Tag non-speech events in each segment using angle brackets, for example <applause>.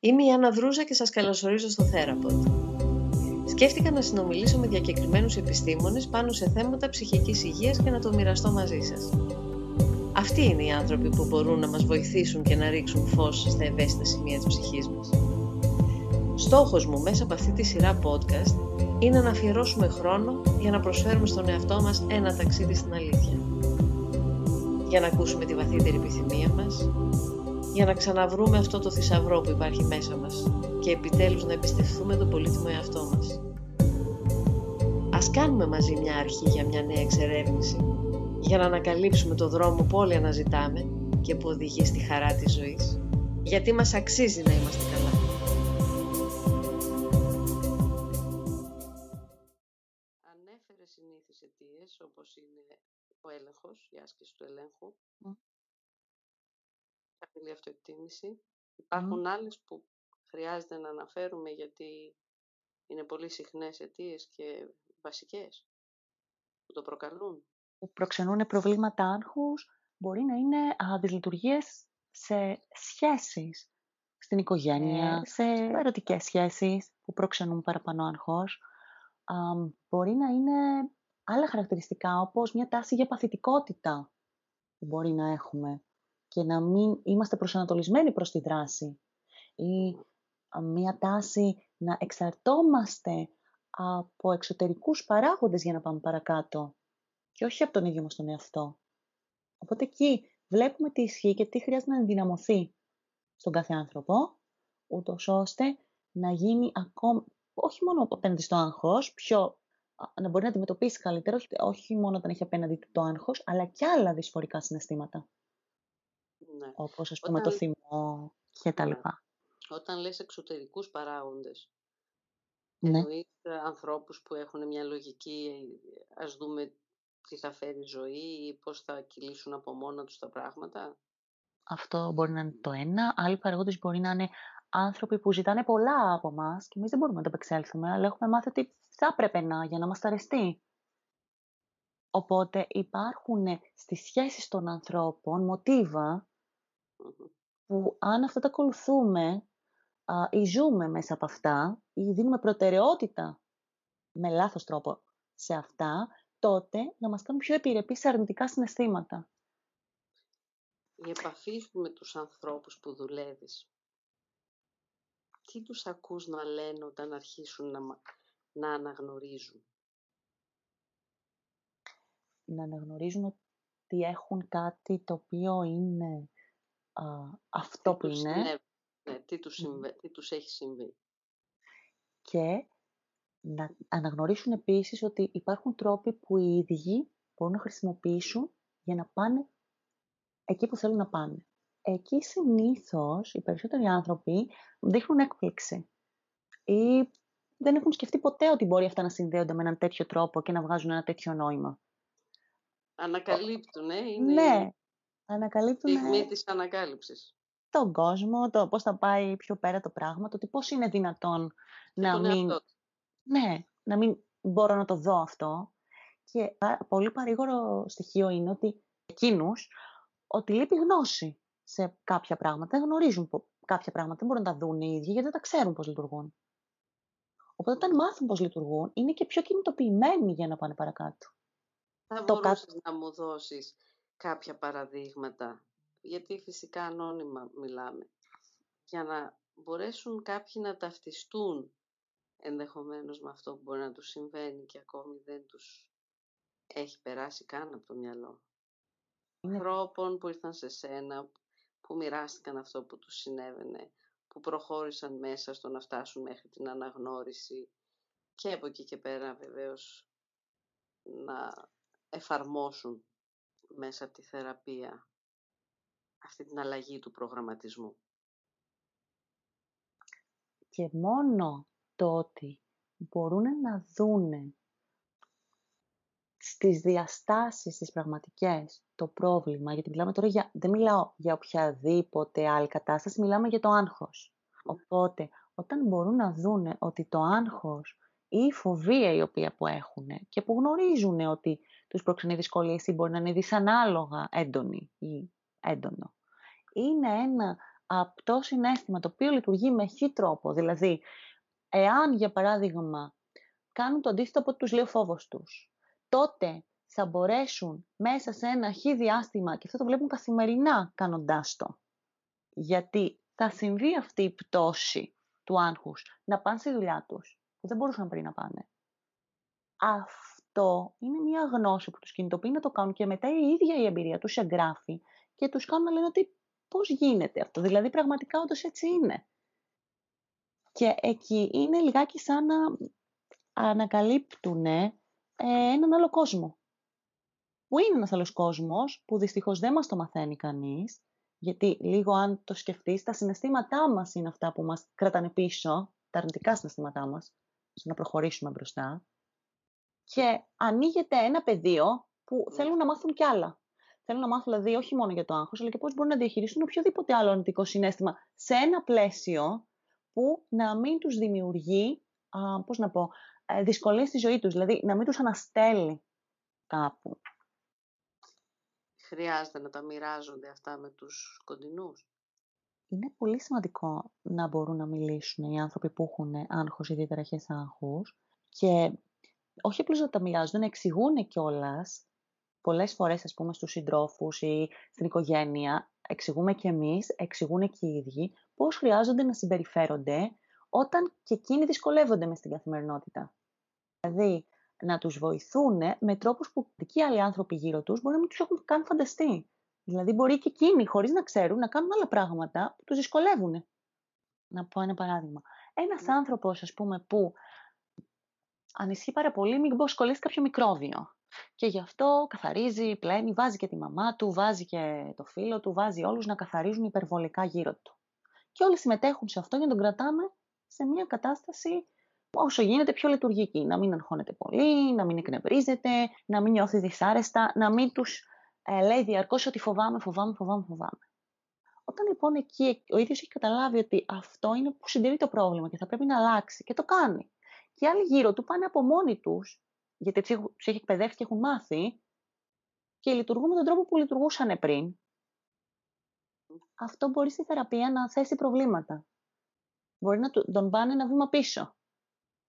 Είμαι η Άννα Δρούζα και σας καλωσορίζω στο Θέραποντ. Σκέφτηκα να συνομιλήσω με διακεκριμένους επιστήμονες πάνω σε θέματα ψυχικής υγείας και να το μοιραστώ μαζί σας. Αυτοί είναι οι άνθρωποι που μπορούν να μας βοηθήσουν και να ρίξουν φως στα ευαίσθητα σημεία της ψυχής μας. Στόχος μου μέσα από αυτή τη σειρά podcast είναι να αφιερώσουμε χρόνο για να προσφέρουμε στον εαυτό μας ένα ταξίδι στην αλήθεια. Για να ακούσουμε τη βαθύτερη επιθυμία μας, για να ξαναβρούμε αυτό το θησαυρό που υπάρχει μέσα μας και επιτέλους να εμπιστευτούμε τον πολύτιμο εαυτό μας. Ας κάνουμε μαζί μια αρχή για μια νέα εξερεύνηση, για να ανακαλύψουμε το δρόμο που όλοι αναζητάμε και που οδηγεί στη χαρά της ζωής, γιατί μας αξίζει να είμαστε καλά. Ανέφερε συνήθεις αιτίες, όπως είναι ο έλεγχος, η άσκηση του ελέγχου, χαμηλή αυτοεκτίμηση. Υπάρχουν mm. άλλες που χρειάζεται να αναφέρουμε γιατί είναι πολύ συχνές αιτίες και βασικές που το προκαλούν. Που προξενούν προβλήματα άγχους μπορεί να είναι αδυσλειτουργίες σε σχέσεις στην οικογένεια, ε, σε ερωτικές σχέσεις που προξενούν παραπάνω άγχος. μπορεί να είναι άλλα χαρακτηριστικά όπως μια τάση για παθητικότητα που μπορεί να έχουμε και να μην είμαστε προσανατολισμένοι προς τη δράση ή μία τάση να εξαρτώμαστε από εξωτερικούς παράγοντες για να πάμε παρακάτω και όχι από τον ίδιο μας τον εαυτό. Οπότε εκεί βλέπουμε τι ισχύει και τι χρειάζεται να ενδυναμωθεί στον κάθε άνθρωπο, ούτως ώστε να γίνει ακόμα, όχι μόνο απέναντι στο άγχος, πιο, να μπορεί να αντιμετωπίσει καλύτερα, όχι μόνο όταν έχει απέναντι του το άγχος, αλλά και άλλα δυσφορικά συναισθήματα. Ναι. Όπως ας πούμε το θυμό και τα ναι. λοιπά. Όταν λες εξωτερικούς παράγοντες, ναι. εννοείς ε, ανθρώπους που έχουν μια λογική, ας δούμε τι θα φέρει η ζωή ή πώς θα κυλήσουν από μόνα τους τα πράγματα; Αυτό μπορεί να είναι το ένα. Άλλοι παράγοντες μπορεί να είναι άνθρωποι που ζητάνε πολλά από εμάς και εμείς δεν μπορούμε να το επεξέλθουμε, αλλά έχουμε μάθει ότι θα έπρεπε να για να μας αρεστεί. Οπότε υπάρχουν στις σχέσεις των ανθρώπων μοτίβα που αν αυτά τα ακολουθούμε ή ζούμε μέσα από αυτά ή δίνουμε προτεραιότητα με λάθος τρόπο σε αυτά, τότε να μας κάνουν πιο επιρρεπείς σε αρνητικά συναισθήματα. Η επαφή σου με τους ανθρώπους που δουλεύεις, τι τους ακούς να λένε όταν αρχίσουν να, να αναγνωρίζουν; Να αναγνωρίζουν ότι έχουν κάτι το οποίο είναι αυτό που είναι. Ναι, τι, τους τι τους έχει συμβεί. Και να αναγνωρίσουν επίσης ότι υπάρχουν τρόποι που οι ίδιοι μπορούν να χρησιμοποιήσουν για να πάνε εκεί που θέλουν να πάνε. Εκεί συνήθως οι περισσότεροι άνθρωποι δείχνουν έκπληξη ή δεν έχουν σκεφτεί ποτέ ότι μπορεί αυτά να συνδέονται με έναν τέτοιο τρόπο και να βγάζουν ένα τέτοιο νόημα. Ανακαλύπτουν, ε, είναι... Ναι, ανακαλύπτουν... Στιγμή της ανακάλυψης. Τον κόσμο, το πώς θα πάει πιο πέρα το πράγμα, το ότι πώς είναι δυνατόν να μην... Ναι, να μην μπορώ να το δω αυτό. Και πολύ παρήγορο στοιχείο είναι ότι εκείνους ότι λείπει γνώση σε κάποια πράγματα. Δεν γνωρίζουν κάποια πράγματα, δεν μπορούν να τα δουν οι ίδιοι γιατί δεν τα ξέρουν πώς λειτουργούν. Οπότε όταν μάθουν πώς λειτουργούν, είναι και πιο κινητοποιημένοι για να πάνε παρακάτω. Θα το μπορούσες να μου δώσεις κάποια παραδείγματα, γιατί φυσικά ανώνυμα μιλάμε, για να μπορέσουν κάποιοι να ταυτιστούν ενδεχομένως με αυτό που μπορεί να τους συμβαίνει και ακόμη δεν τους έχει περάσει καν από το μυαλό. Ανθρώπων που ήρθαν σε σένα, που μοιράστηκαν αυτό που τους συνέβαινε, που προχώρησαν μέσα στο να φτάσουν μέχρι την αναγνώριση και από εκεί και πέρα βεβαίως να εφαρμόσουν μέσα από τη θεραπεία αυτή την αλλαγή του προγραμματισμού; Και μόνο το ότι μπορούν να δούνε στις διαστάσεις, στις πραγματικές, το πρόβλημα, γιατί μιλάμε τώρα για, δεν μιλάω για οποιαδήποτε άλλη κατάσταση, μιλάμε για το άγχος. Οπότε, όταν μπορούν να δούνε ότι το άγχος ή η φοβία η οποία που έχουν και που γνωρίζουν ότι τους προξενεί δυσκολίες ή μπορεί να είναι δυσανάλογα έντονη ή έντονο. Είναι ένα απτό συνέστημα το οποίο λειτουργεί με χι τρόπο. Δηλαδή, εάν για παράδειγμα κάνουν το αντίθετο από ό,τι τους λέει ο φόβος τους, τότε θα μπορέσουν μέσα σε ένα χι διάστημα, και αυτό το βλέπουν καθημερινά κάνοντάς το, γιατί θα συμβεί αυτή η πτώση του άγχους, να πάνε στη δουλειά τους, που δεν μπορούσαν πριν να πάνε. Αυτό είναι μια γνώση που τους κινητοποιεί να το κάνουν και μετά η ίδια η εμπειρία τους εγγράφει και τους κάνουν να λένε ότι πώς γίνεται αυτό, δηλαδή πραγματικά όντως έτσι είναι. Και εκεί είναι λιγάκι σαν να ανακαλύπτουν ε, έναν άλλο κόσμο. Που είναι ένας άλλος κόσμος, που δυστυχώς δεν μας το μαθαίνει κανείς, γιατί λίγο αν το σκεφτείς, τα συναισθήματά μας είναι αυτά που μας κρατάνε πίσω, τα αρνητικά συναισθήματά μας, στο να προχωρήσουμε μπροστά. Και ανοίγεται ένα πεδίο που θέλουν να μάθουν κι άλλα. Θέλουν να μάθουν δηλαδή όχι μόνο για το άγχος, αλλά και πώς μπορούν να διαχειριστούν οποιοδήποτε άλλο αρνητικό συνέστημα σε ένα πλαίσιο που να μην τους δημιουργεί, α, πώς να πω, ε, δυσκολίες στη ζωή τους, δηλαδή να μην τους αναστέλει κάπου. Χρειάζεται να τα μοιράζονται αυτά με τους κοντινούς; Είναι πολύ σημαντικό να μπορούν να μιλήσουν οι άνθρωποι που έχουν άγχος ή διαταραχές άγχους και όχι απλώς να τα μοιράζονται, να εξηγούν κιόλας πολλές φορές, ας πούμε, στους συντρόφους ή στην οικογένεια, εξηγούμε κι εμείς, εξηγούν και οι ίδιοι, πώς χρειάζονται να συμπεριφέρονται όταν και εκείνοι δυσκολεύονται μες στην καθημερινότητα. Δηλαδή, να τους βοηθούν με τρόπους που και άλλοι άνθρωποι γύρω τους μπορεί να μην τους έχουν καν φανταστεί. Δηλαδή, μπορεί και εκείνοι, χωρίς να ξέρουν, να κάνουν άλλα πράγματα που τους δυσκολεύουν. Να πω ένα παράδειγμα. Ένας mm. άνθρωπος, ας πούμε, που ανησυχεί πάρα πολύ, μην πω σκολίσει κάποιο μικρόβιο. Και γι' αυτό καθαρίζει, πλένει, βάζει και τη μαμά του, βάζει και το φίλο του, βάζει όλους να καθαρίζουν υπερβολικά γύρω του. Και όλοι συμμετέχουν σε αυτό για να τον κρατάμε σε μια κατάσταση όσο γίνεται πιο λειτουργική. Να μην αγχώνεται πολύ, να μην εκνευρίζεται, να μην νιώθει δυσάρεστα, να μην τους ε, λέει διαρκώς ότι φοβάμαι, φοβάμαι, φοβάμαι, φοβάμαι. Όταν λοιπόν εκεί ο ίδιος έχει καταλάβει ότι αυτό είναι που συντηρεί το πρόβλημα και θα πρέπει να αλλάξει και το κάνει. Και οι άλλοι γύρω του πάνε από μόνοι τους, γιατί τους έχει εκπαιδεύσει και έχουν μάθει, και λειτουργούν με τον τρόπο που λειτουργούσαν πριν. Αυτό μπορεί στη θεραπεία να θέσει προβλήματα. Μπορεί να τον πάνε ένα βήμα πίσω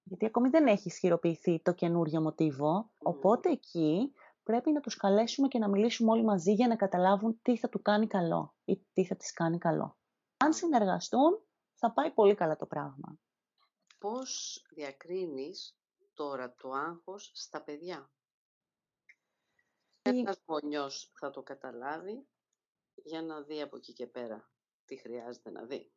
γιατί ακόμη δεν έχει ισχυροποιηθεί το καινούριο μοτίβο, οπότε εκεί πρέπει να τους καλέσουμε και να μιλήσουμε όλοι μαζί για να καταλάβουν τι θα του κάνει καλό ή τι θα της κάνει καλό. Αν συνεργαστούν, θα πάει πολύ καλά το πράγμα. Πώς διακρίνεις τώρα το άγχος στα παιδιά; Ένας γονιός θα το καταλάβει για να δει από εκεί και πέρα τι χρειάζεται να δει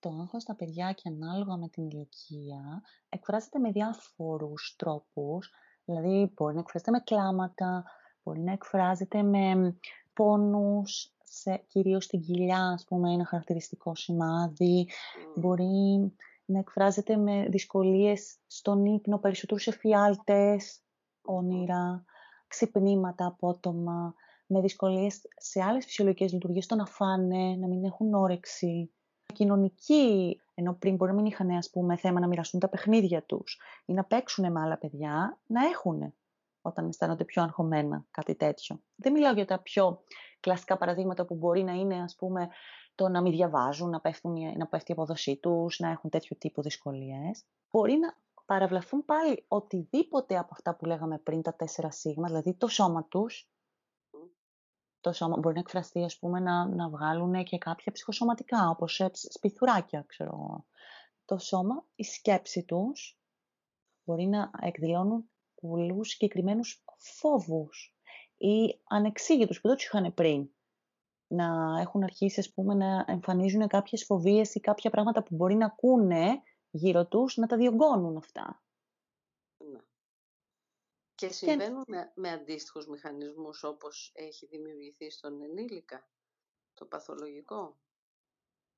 το άγχος στα παιδιά και ανάλογα με την ηλικία εκφράζεται με διάφορους τρόπους. Δηλαδή μπορεί να εκφράζεται με κλάματα, μπορεί να εκφράζεται με πόνους, σε, κυρίως στην κοιλιά, ας πούμε, ένα χαρακτηριστικό σημάδι. Μπορεί να εκφράζεται με δυσκολίες στον ύπνο, περισσότερους εφιάλτες, όνειρα, ξυπνήματα απότομα, με δυσκολίες σε άλλες φυσιολογικές λειτουργίες, το να φάνε, να μην έχουν όρεξη κοινωνική, ενώ πριν μπορεί να μην είχαν ας πούμε, θέμα να μοιραστούν τα παιχνίδια τους ή να παίξουν με άλλα παιδιά, να έχουν όταν αισθάνονται πιο αγχωμένα, κάτι τέτοιο. Δεν μιλάω για τα πιο κλασικά παραδείγματα που μπορεί να είναι, ας πούμε, το να μην διαβάζουν, να, πέφτουν, να πέφτει η αποδοσή τους, να έχουν τέτοιο τύπο δυσκολίες. Μπορεί να παραβλαφθούν πάλι οτιδήποτε από αυτά που λέγαμε πριν, τα τέσσερα σίγμα, δηλαδή το σώμα τους, το σώμα μπορεί να εκφραστεί, ας πούμε, να, να βγάλουν και κάποια ψυχοσωματικά, όπως σπιθουράκια, ξέρω Το σώμα, η σκέψη τους μπορεί να εκδηλώνουν πολλούς συγκεκριμένους φόβους ή ανεξήγητους που δεν τους είχαν πριν. Να έχουν αρχίσει, ας πούμε, να εμφανίζουν κάποιες φοβίες ή κάποια πράγματα που μπορεί να ακούνε γύρω τους, να τα διωγγώνουν αυτά. Και συμβαίνουν με, με αντίστοιχους μηχανισμούς όπως έχει δημιουργηθεί στον ενήλικα, το παθολογικό;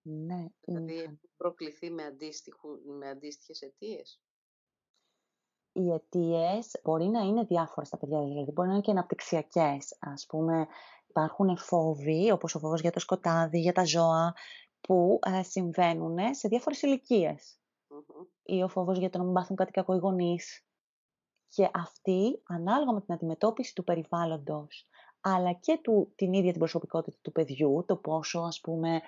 Ναι. Δηλαδή έχει προκληθεί με, αντίστοιχου, με αντίστοιχες αιτίες; Οι αιτίες μπορεί να είναι διάφορες στα παιδιά, δηλαδή μπορεί να είναι και αναπτυξιακές. Α πούμε, υπάρχουν φόβοι, όπως ο φόβος για το σκοτάδι, για τα ζώα, που ε, συμβαίνουν σε διάφορες ηλικίες. Ή ο φόβος για το να μην πάθουν κάτι κακό οι γονείς. Και αυτή, ανάλογα με την αντιμετώπιση του περιβάλλοντος, αλλά και του, την ίδια την προσωπικότητα του παιδιού, το πόσο ας πούμε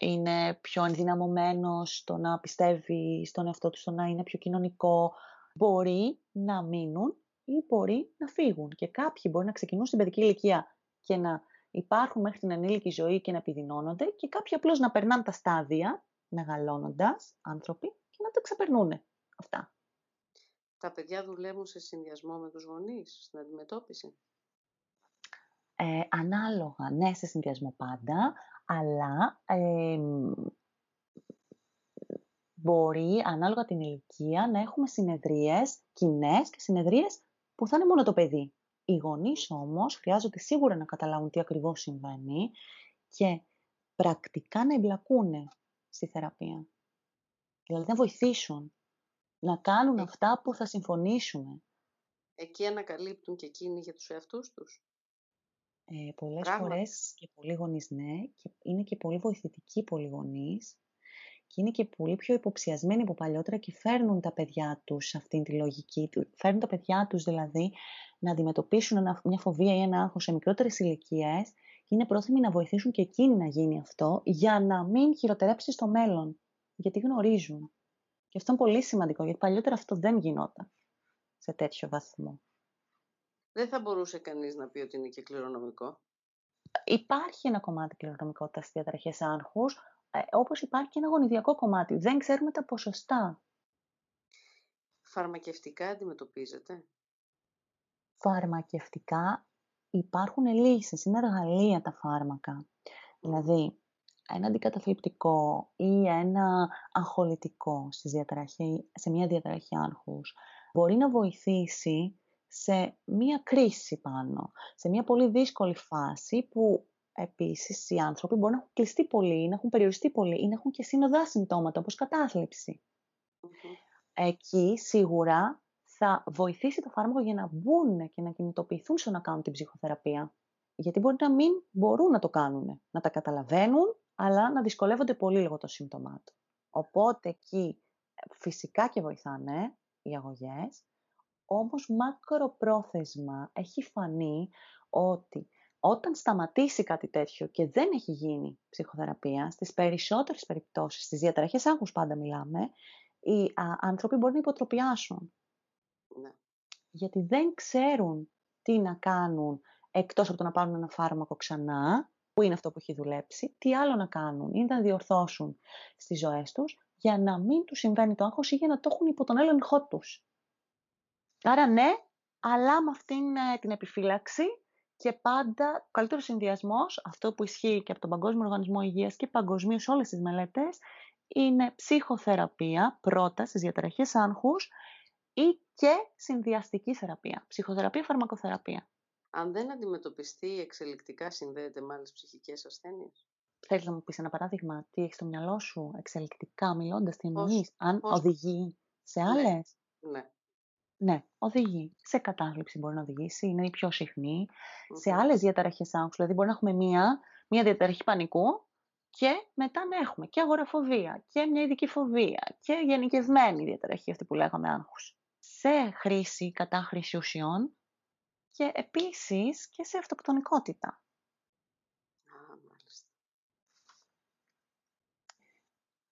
είναι πιο ενδυναμωμένος στο να πιστεύει στον εαυτό του, στο να είναι πιο κοινωνικό, μπορεί να μείνουν ή μπορεί να φύγουν. Και κάποιοι μπορεί να ξεκινούν στην παιδική ηλικία και να υπάρχουν μέχρι την ενήλικη ζωή και να επιδεινώνονται και κάποιοι απλώς να περνάνε τα στάδια, μεγαλώνοντας άνθρωποι και να τα ξεπερνούν αυτά. Τα παιδιά δουλεύουν σε συνδυασμό με τους γονείς στην αντιμετώπιση; Ε, ανάλογα, ναι, σε συνδυασμό πάντα, αλλά ε, μπορεί ανάλογα την ηλικία να έχουμε συνεδρίες κοινές και συνεδρίες που θα είναι μόνο το παιδί. Οι γονείς όμως χρειάζονται σίγουρα να καταλάβουν τι ακριβώς συμβαίνει και πρακτικά να εμπλακούν στη θεραπεία. Δηλαδή να βοηθήσουν, να κάνουν ε. αυτά που θα συμφωνήσουν. Εκεί ανακαλύπτουν και εκείνοι για τους εαυτούς τους. Ε, πολλές φορές και πολλοί γονείς ναι, και είναι και πολύ βοηθητικοί πολλοί γονείς και είναι και πολύ πιο υποψιασμένοι από παλιότερα και φέρνουν τα παιδιά τους σε αυτήν τη λογική. Φέρνουν τα παιδιά τους δηλαδή να αντιμετωπίσουν μια φοβία ή ένα άγχος σε μικρότερες ηλικίες και είναι πρόθυμοι να βοηθήσουν και εκείνοι να γίνει αυτό για να μην χειροτερέψει στο μέλλον. Γιατί γνωρίζουν. Και αυτό είναι πολύ σημαντικό, γιατί παλιότερα αυτό δεν γινόταν σε τέτοιο βαθμό. Δεν θα μπορούσε κανείς να πει ότι είναι και κληρονομικό. Υπάρχει ένα κομμάτι κληρονομικότητας στις διαταραχές άγχους, ε, όπως υπάρχει και ένα γονιδιακό κομμάτι. Δεν ξέρουμε τα ποσοστά. Φαρμακευτικά αντιμετωπίζετε. Φαρμακευτικά υπάρχουν λύσεις, είναι εργαλεία τα φάρμακα. Δηλαδή, ένα αντικαταθλιπτικό ή ένα αγχολητικό σε μια διαταραχή άγχους μπορεί να βοηθήσει σε μια κρίση πάνω, σε μια πολύ δύσκολη φάση που επίσης οι άνθρωποι μπορεί να έχουν κλειστεί πολύ, να έχουν περιοριστεί πολύ ή να έχουν και σύνοδα συμπτώματα όπως Εκεί σίγουρα θα βοηθήσει το φάρμακο για να μπουν και να κινητοποιηθούν στο να κάνουν την ψυχοθεραπεία. Γιατί μπορεί να μην μπορούν να το κάνουν, να τα καταλαβαίνουν, αλλά να δυσκολεύονται πολύ λόγω των συμπτωμάτων. Οπότε εκεί φυσικά και βοηθάνε οι αγωγές, όμως μακροπρόθεσμα έχει φανεί ότι όταν σταματήσει κάτι τέτοιο και δεν έχει γίνει ψυχοθεραπεία, στις περισσότερες περιπτώσεις, στις διαταραχές άγχους πάντα μιλάμε, οι άνθρωποι μπορεί να υποτροπιάσουν. Ναι. Γιατί δεν ξέρουν τι να κάνουν εκτός από το να πάρουν ένα φάρμακο ξανά, που είναι αυτό που έχει δουλέψει, τι άλλο να κάνουν ή να διορθώσουν στις ζωές τους, για να μην τους συμβαίνει το άγχος ή για να το έχουν υπό τον έλεγχό τους. Άρα ναι, αλλά με αυτήν ε, την επιφύλαξη και πάντα ο καλύτερο συνδυασμός, αυτό που ισχύει και από τον Παγκόσμιο Οργανισμό Υγείας και παγκοσμίως όλες τις μελέτες, είναι ψυχοθεραπεία πρώτα στις διαταραχές άγχους ή και συνδυαστική θεραπεία. Ψυχοθεραπεία, φαρμακοθεραπεία. Αν δεν αντιμετωπιστεί εξελικτικά, συνδέεται με άλλες ψυχικές ασθένειες; Θέλεις να μου πεις ένα παράδειγμα, τι έχεις στο μυαλό σου εξελικτικά, μιλώντας, τι εννοείς, αν οδηγεί σε άλλες; Ναι. ναι. Ναι, οδηγεί. Σε κατάθλιψη μπορεί να οδηγήσει, είναι η πιο συχνη Σε άλλες διαταραχές άγχους, δηλαδή μπορεί να έχουμε μία, μία διαταραχή πανικού και μετά να έχουμε και αγοραφοβία και μια ειδική φοβία και γενικευμένη διαταραχή αυτή που λέγαμε άγχους. Σε χρήση, κατάχρηση ουσιών και επίσης και σε αυτοκτονικότητα. Α, μάλιστα.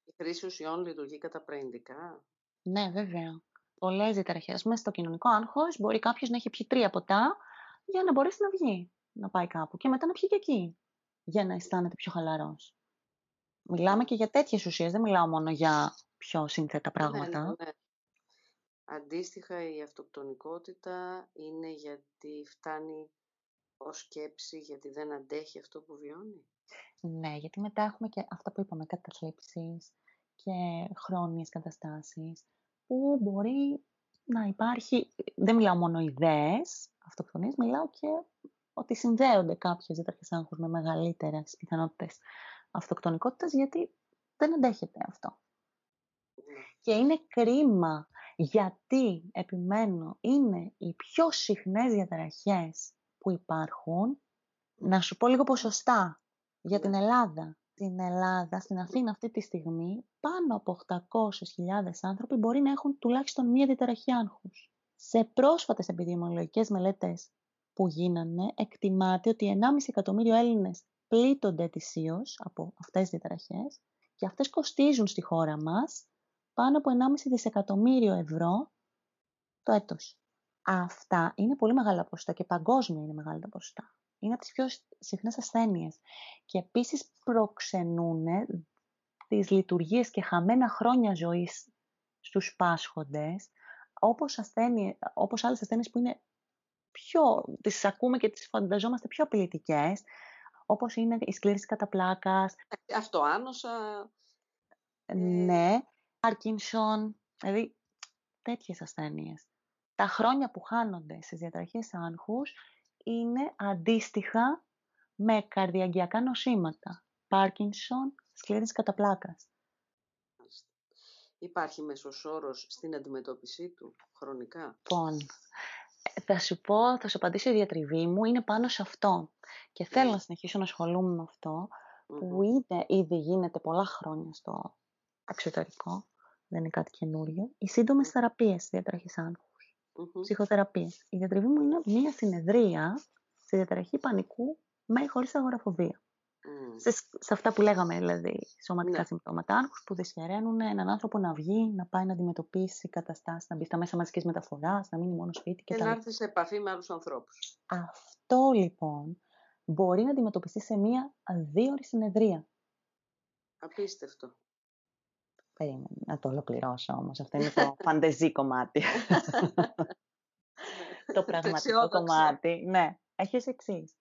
Η χρήση ουσιών λειτουργεί κατά προϊντικά. Ναι, βέβαια πολλές διαταραχές. Μέσα στο κοινωνικό άγχος μπορεί κάποιος να έχει πιει τρία ποτά για να μπορέσει να βγει, να πάει κάπου και μετά να πιει και εκεί, για να αισθάνεται πιο χαλαρός. Μιλάμε και για τέτοιες ουσίες, δεν μιλάω μόνο για πιο σύνθετα ναι, πράγματα. Ναι, ναι, Αντίστοιχα, η αυτοκτονικότητα είναι γιατί φτάνει ως σκέψη, γιατί δεν αντέχει αυτό που βιώνει; Ναι, γιατί μετά έχουμε και αυτά που είπαμε, καταθλίψεις και χρόνιες καταστάσεις που μπορεί να υπάρχει, δεν μιλάω μόνο ιδέες αυτοκτονίας, μιλάω και ότι συνδέονται κάποιες διαταραχές άγχους με μεγαλύτερες πιθανότητες αυτοκτονικότητας, γιατί δεν αντέχεται αυτό. Και είναι κρίμα, γιατί, επιμένω, είναι οι πιο συχνές διαταραχές που υπάρχουν, να σου πω λίγο ποσοστά, για την Ελλάδα στην Ελλάδα, στην Αθήνα αυτή τη στιγμή, πάνω από 800.000 άνθρωποι μπορεί να έχουν τουλάχιστον μία διαταραχή άγχους. Σε πρόσφατες επιδημιολογικές μελέτες που γίνανε, εκτιμάται ότι 1,5 εκατομμύριο Έλληνες πλήττονται ετησίως από αυτές τις διαταραχές και αυτές κοστίζουν στη χώρα μας πάνω από 1,5 δισεκατομμύριο ευρώ το έτος. Αυτά είναι πολύ μεγάλα ποσοστά και παγκόσμια είναι μεγάλα τα ποσοστά. Είναι από τις πιο συχνές ασθένειες. Και επίσης προξενούν τις λειτουργίες και χαμένα χρόνια ζωής στους πάσχοντες, όπως, ασθένειες, όπως άλλες ασθένειες που είναι πιο, τις ακούμε και τις φανταζόμαστε πιο απειλητικές, όπως είναι η σκλήρηση κατά πλάκας. Αυτό άνοσα. Ναι, Πάρκινσον, δηλαδή τέτοιες ασθένειες. Τα χρόνια που χάνονται στις διαταραχές άγχους είναι αντίστοιχα με καρδιαγγειακά νοσήματα. Πάρκινσον, σκλήρινση κατά πλάκας. Υπάρχει μέσος όρος στην αντιμετώπιση του χρονικά; Λοιπόν, θα σου πω, θα σου απαντήσω η διατριβή μου, είναι πάνω σε αυτό. Και θέλω να συνεχίσω να ασχολούμαι με αυτό, που είτε ήδη γίνεται πολλά χρόνια στο εξωτερικό, δεν είναι κάτι καινούριο, οι σύντομες θεραπείες διατραχής άγχους, ψυχοθεραπείες. Η διατριβή μου είναι μία συνεδρία στη διαταραχή πανικού με ή χωρίς αγοραφοβία. Σε, σε, αυτά που λέγαμε, δηλαδή, σωματικά ναι. συμπτώματα άγχους που δυσχεραίνουν έναν άνθρωπο να βγει, να πάει να αντιμετωπίσει καταστάσεις, να μπει στα μέσα μαζικής μεταφοράς, να μείνει μόνος σπίτι και, και να έρθει σε επαφή με άλλους ανθρώπους. Αυτό λοιπόν μπορεί να αντιμετωπιστεί σε μία αδίωρη συνεδρία. Απίστευτο. Περίμενε, να το ολοκληρώσω όμως. Αυτό είναι το <laughs> φαντεζή κομμάτι. <laughs> το πραγματικό κομμάτι. Ναι, έχεις ως εξής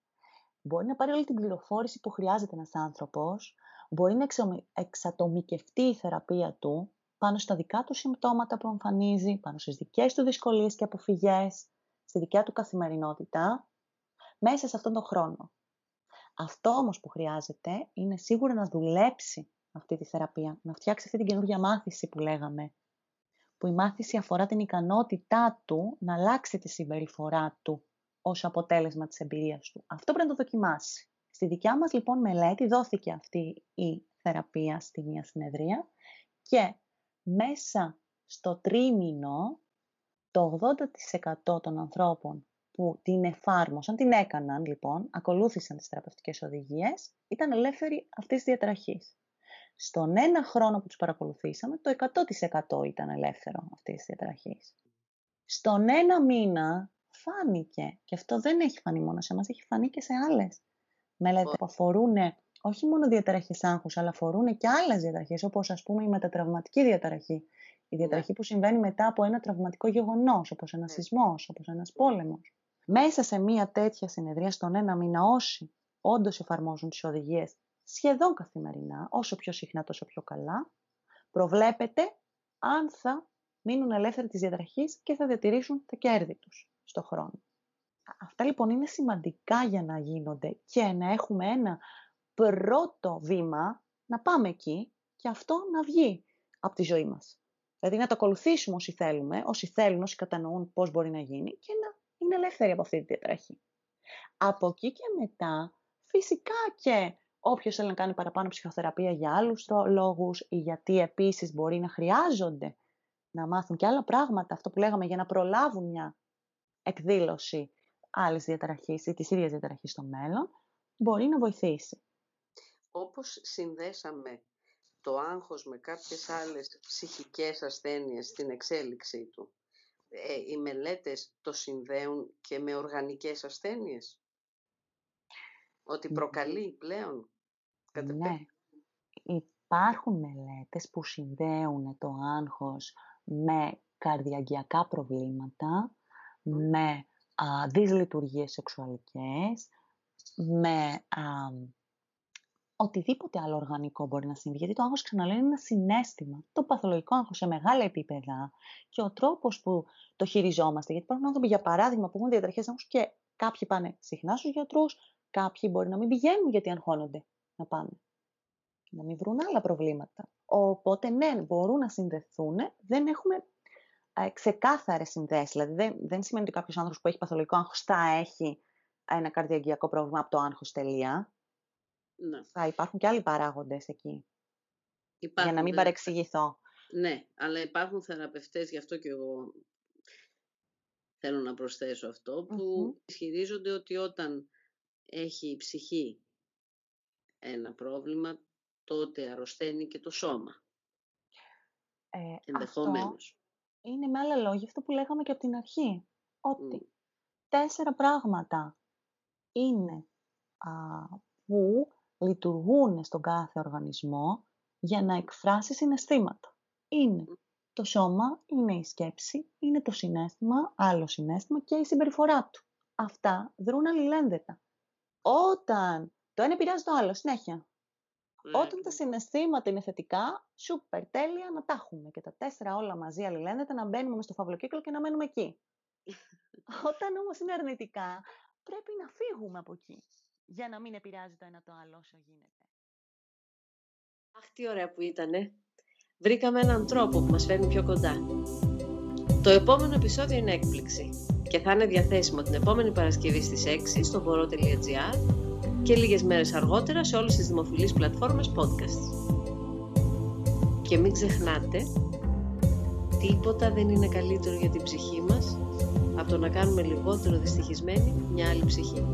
μπορεί να πάρει όλη την πληροφόρηση που χρειάζεται ένας άνθρωπος, μπορεί να εξατομικευτεί η θεραπεία του πάνω στα δικά του συμπτώματα που εμφανίζει, πάνω στις δικές του δυσκολίες και αποφυγές, στη δικιά του καθημερινότητα, μέσα σε αυτόν τον χρόνο. Αυτό όμως που χρειάζεται είναι σίγουρα να δουλέψει αυτή τη θεραπεία, να φτιάξει αυτή την καινούργια μάθηση που λέγαμε, που η μάθηση αφορά την ικανότητά του να αλλάξει τη συμπεριφορά του ως αποτέλεσμα της εμπειρίας του. Αυτό πρέπει να το δοκιμάσει. Στη δικιά μας λοιπόν μελέτη δόθηκε αυτή η θεραπεία στη μία συνεδρία και μέσα στο τρίμηνο το 80% των ανθρώπων που την εφάρμοσαν, την έκαναν λοιπόν, ακολούθησαν τις θεραπευτικές οδηγίες, ήταν ελεύθεροι αυτής της διατραχής. Στον ένα χρόνο που τους παρακολουθήσαμε, το 100% ήταν ελεύθερο αυτής της διατραχής. Στον ένα μήνα φάνηκε. Και αυτό δεν έχει φανεί μόνο σε εμάς, έχει φανεί και σε άλλες μελέτες που αφορούν όχι μόνο διαταραχές άγχους, αλλά αφορούν και άλλες διαταραχές, όπως ας πούμε η μετατραυματική διαταραχή. Η διαταραχή ναι. που συμβαίνει μετά από ένα τραυματικό γεγονός, όπως ένας ναι. σεισμός, όπως ένας πόλεμος. Μέσα σε μία τέτοια συνεδρία, στον ένα μήνα, όσοι όντως εφαρμόζουν τις οδηγίες σχεδόν καθημερινά, όσο πιο συχνά τόσο πιο καλά, προβλέπεται αν θα μείνουν ελεύθεροι της διαταραχής και θα διατηρήσουν τα κέρδη τους στο χρόνο. Αυτά λοιπόν είναι σημαντικά για να γίνονται και να έχουμε ένα πρώτο βήμα να πάμε εκεί και αυτό να βγει από τη ζωή μας. Δηλαδή να το ακολουθήσουμε όσοι θέλουμε, όσοι θέλουν, όσοι κατανοούν πώς μπορεί να γίνει και να είναι ελεύθεροι από αυτή τη διατραχή. Από εκεί και μετά, φυσικά και όποιος θέλει να κάνει παραπάνω ψυχοθεραπεία για άλλους λόγους ή γιατί επίσης μπορεί να χρειάζονται να μάθουν και άλλα πράγματα, αυτό που λέγαμε, για να προλάβουν μια εκδήλωση άλλης διαταραχής ή της ίδιας διαταραχής στο μέλλον, μπορεί να βοηθήσει. Όπως συνδέσαμε το άγχος με κάποιες άλλες ψυχικές ασθένειες στην εξέλιξή του, ε, οι μελέτες το συνδέουν και με οργανικές ασθένειες; Ότι προκαλεί πλέον. Ναι. Υπάρχουν μελέτες που συνδέουν το άγχος με καρδιαγγειακά προβλήματα, με α, δυσλειτουργίες σεξουαλικές, με α, οτιδήποτε άλλο οργανικό μπορεί να συμβεί. Γιατί το άγχος, ξαναλέω, είναι ένα συνέστημα. Το παθολογικό άγχος σε μεγάλα επίπεδα και ο τρόπος που το χειριζόμαστε. Γιατί υπάρχουν άνθρωποι, για παράδειγμα, που έχουν διαταραχές άγχους και κάποιοι πάνε συχνά στους γιατρούς, κάποιοι μπορεί να μην πηγαίνουν γιατί αγχώνονται να πάνε. Να μην βρουν άλλα προβλήματα. Οπότε, ναι, μπορούν να συνδεθούν. Δεν έχουμε ε, ξεκάθαρες συνδέσεις. Δηλαδή δεν, δεν σημαίνει ότι κάποιος άνθρωπος που έχει παθολογικό άγχος θα έχει ένα καρδιαγγειακό πρόβλημα από το άγχος τελεία. Ναι. Θα υπάρχουν και άλλοι παράγοντες εκεί. Υπάρχουν, για να μην παρεξηγηθώ. Ναι, αλλά υπάρχουν θεραπευτές, γι' αυτό και εγώ θέλω να προσθέσω αυτό, που ισχυρίζονται ότι όταν έχει η ψυχή ένα πρόβλημα, τότε αρρωσταίνει και το σώμα. Ε, Ενδεχομένως. Αυτό είναι με άλλα λόγια αυτό που λέγαμε και από την αρχή. Ότι τέσσερα πράγματα είναι α, που λειτουργούν στον κάθε οργανισμό για να εκφράσει συναισθήματα. Είναι το σώμα, είναι η σκέψη, είναι το συνέστημα, άλλο συνέστημα και η συμπεριφορά του. Αυτά δρούν αλληλένδετα. Όταν το ένα επηρεάζει το άλλο, συνέχεια. Όταν τα συναισθήματα είναι θετικά, σούπερ, τέλεια, να τα έχουμε. Και τα τέσσερα όλα μαζί αλληλένδετα να μπαίνουμε με στο φαυλοκύκλο και να μένουμε εκεί. <laughs> Όταν όμως είναι αρνητικά, πρέπει να φύγουμε από εκεί. Για να μην επηρεάζει το ένα το άλλο όσο γίνεται. Αχ, τι ωραία που ήτανε. Βρήκαμε έναν τρόπο που μας φέρνει πιο κοντά. Το επόμενο επεισόδιο είναι έκπληξη και θα είναι διαθέσιμο την επόμενη Παρασκευή στις 6 στο voro.gr και λίγες μέρες αργότερα σε όλες τις δημοφιλείς πλατφόρμες podcast. Και μην ξεχνάτε, τίποτα δεν είναι καλύτερο για την ψυχή μας από το να κάνουμε λιγότερο δυστυχισμένη μια άλλη ψυχή.